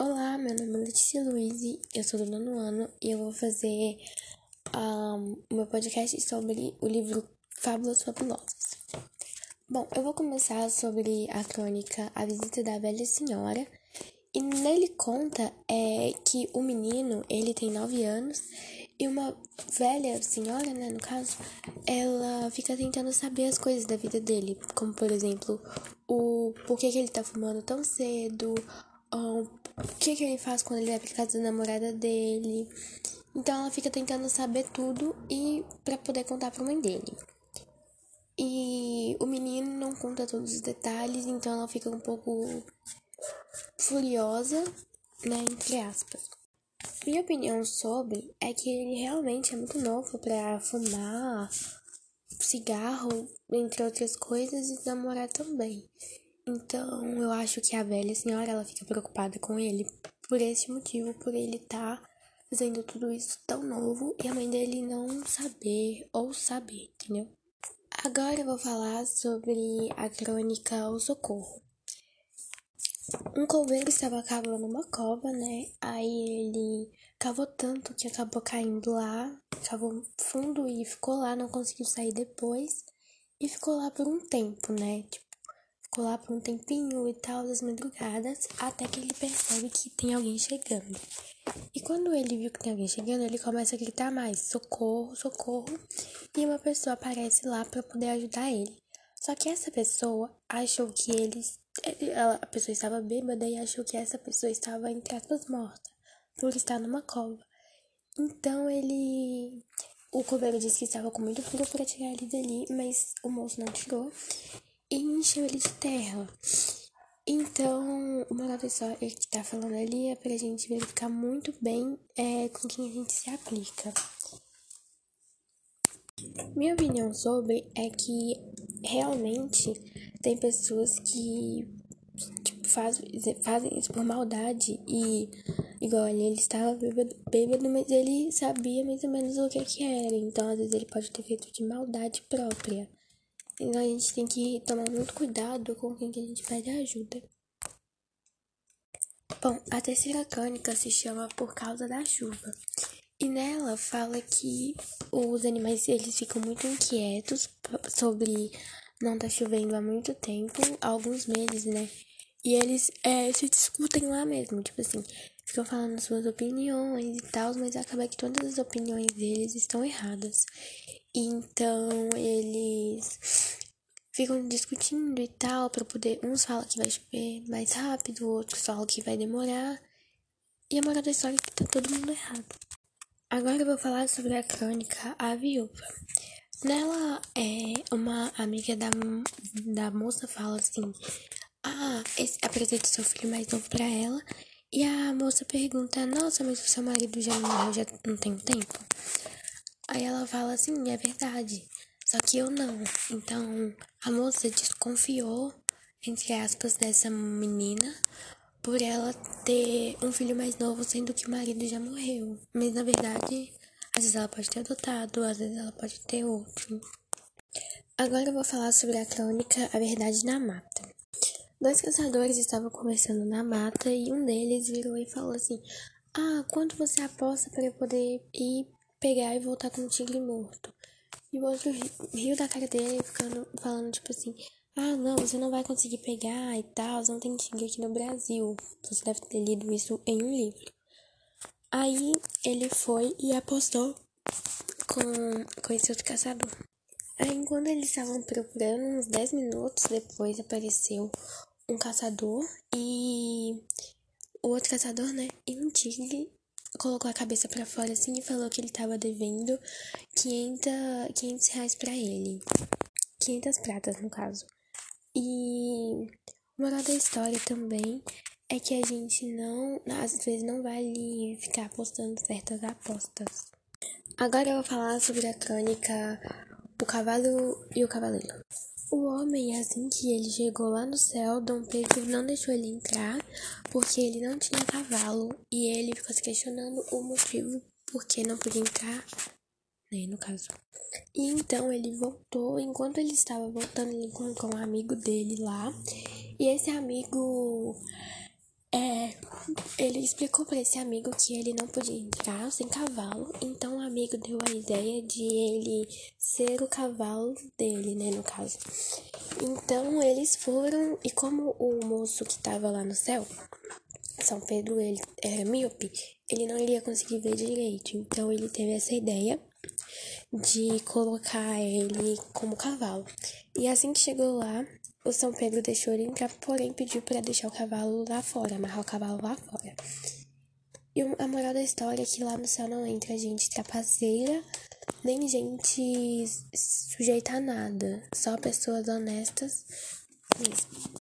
Olá, meu nome é Letícia Luiz, eu sou do nono ano e eu vou fazer um, o meu podcast sobre o livro Fábulas Fabulosas. Bom, eu vou começar sobre a crônica A Visita da Velha Senhora e nele conta é, que o menino, ele tem nove anos e uma velha senhora, né, no caso, ela fica tentando saber as coisas da vida dele, como por exemplo, o porquê que ele tá fumando tão cedo, o que, que ele faz quando ele vai pra casa da namorada dele. Então ela fica tentando saber tudo e para poder contar pra mãe dele. E o menino não conta todos os detalhes, então ela fica um pouco furiosa, né, entre aspas. Minha opinião sobre é que ele realmente é muito novo para fumar cigarro, entre outras coisas, e namorar também. Então, eu acho que a velha senhora ela fica preocupada com ele por esse motivo, por ele estar tá fazendo tudo isso tão novo e a mãe dele não saber ou saber, entendeu? Agora eu vou falar sobre a crônica O Socorro. Um coveiro estava cavando uma cova, né? Aí ele cavou tanto que acabou caindo lá, cavou fundo e ficou lá, não conseguiu sair depois. E ficou lá por um tempo, né? Tipo, ficou lá por um tempinho e tal, das madrugadas, até que ele percebe que tem alguém chegando. E quando ele viu que tem alguém chegando, ele começa a gritar mais: socorro, socorro. E uma pessoa aparece lá para poder ajudar ele. Só que essa pessoa achou que eles. Ela, a pessoa estava bêbada e achou que essa pessoa estava entre aspas morta, por estar numa cova. Então ele. O coveiro disse que estava com muito frio para tirar ele dali, mas o moço não tirou e encheu ele de terra. Então, moral da história que tá falando ali é pra gente verificar muito bem é, com quem a gente se aplica. Minha opinião sobre é que realmente tem pessoas que tipo, faz, fazem isso por maldade e igual ele, ele estava bêbado, bêbado, mas ele sabia mais ou menos o que, que era. Então, às vezes, ele pode ter feito de maldade própria. Então a gente tem que tomar muito cuidado com quem que a gente pede ajuda. Bom, a terceira crônica se chama Por Causa da Chuva. E nela fala que os animais eles ficam muito inquietos sobre não tá chovendo há muito tempo, há alguns meses, né? E eles é, se discutem lá mesmo, tipo assim, ficam falando suas opiniões e tal, mas acaba que todas as opiniões deles estão erradas. Então eles ficam discutindo e tal para poder. Uns falam que vai chover mais rápido, outros falam que vai demorar. E a moral da história é que tá todo mundo errado. Agora eu vou falar sobre a crônica A Viúva. Nela, é, uma amiga da, da moça fala assim: Ah, esse, apresenta seu filho mais novo pra ela. E a moça pergunta: Nossa, mas o seu marido já morreu já não tem tempo? Aí ela fala assim, é verdade. Só que eu não. Então a moça desconfiou, entre aspas, dessa menina por ela ter um filho mais novo, sendo que o marido já morreu. Mas na verdade, às vezes ela pode ter adotado, às vezes ela pode ter outro. Agora eu vou falar sobre a crônica A Verdade na Mata. Dois caçadores estavam conversando na mata e um deles virou e falou assim: Ah, quanto você aposta para eu poder ir pegar e voltar com o tigre morto. E o outro riu da cara dele, ficando, falando tipo assim: Ah, não, você não vai conseguir pegar e tal, não tem tigre aqui no Brasil. Você deve ter lido isso em um livro. Aí ele foi e apostou com, com esse outro caçador. Aí, enquanto eles estavam procurando, uns 10 minutos depois apareceu um caçador e o outro caçador, né? E um tigre colocou a cabeça para fora assim e falou que ele tava devendo 500, 500 reais pra ele. 500 pratas, no caso. E moral da história também é que a gente não, às vezes, não vale ficar apostando certas apostas. Agora eu vou falar sobre a crônica O Cavalo e o Cavaleiro. O homem, assim que ele chegou lá no céu, Dom Pedro não deixou ele entrar porque ele não tinha cavalo e ele ficou se questionando o motivo por que não podia entrar, né, no caso. E então ele voltou, enquanto ele estava voltando, ele encontrou um amigo dele lá e esse amigo é, ele explicou para esse amigo que ele não podia entrar sem cavalo, então o amigo deu a ideia de ele ser o cavalo dele, né, no caso. Então eles foram, e como o moço que estava lá no céu, São Pedro, ele era míope, ele não iria conseguir ver direito, então ele teve essa ideia de colocar ele como cavalo. E assim que chegou lá, o São Pedro deixou ele entrar, porém pediu para deixar o cavalo lá fora, amarrar o cavalo lá fora. E a moral da história é que lá no céu não entra gente trapaceira, nem gente sujeita a nada, só pessoas honestas mesmo.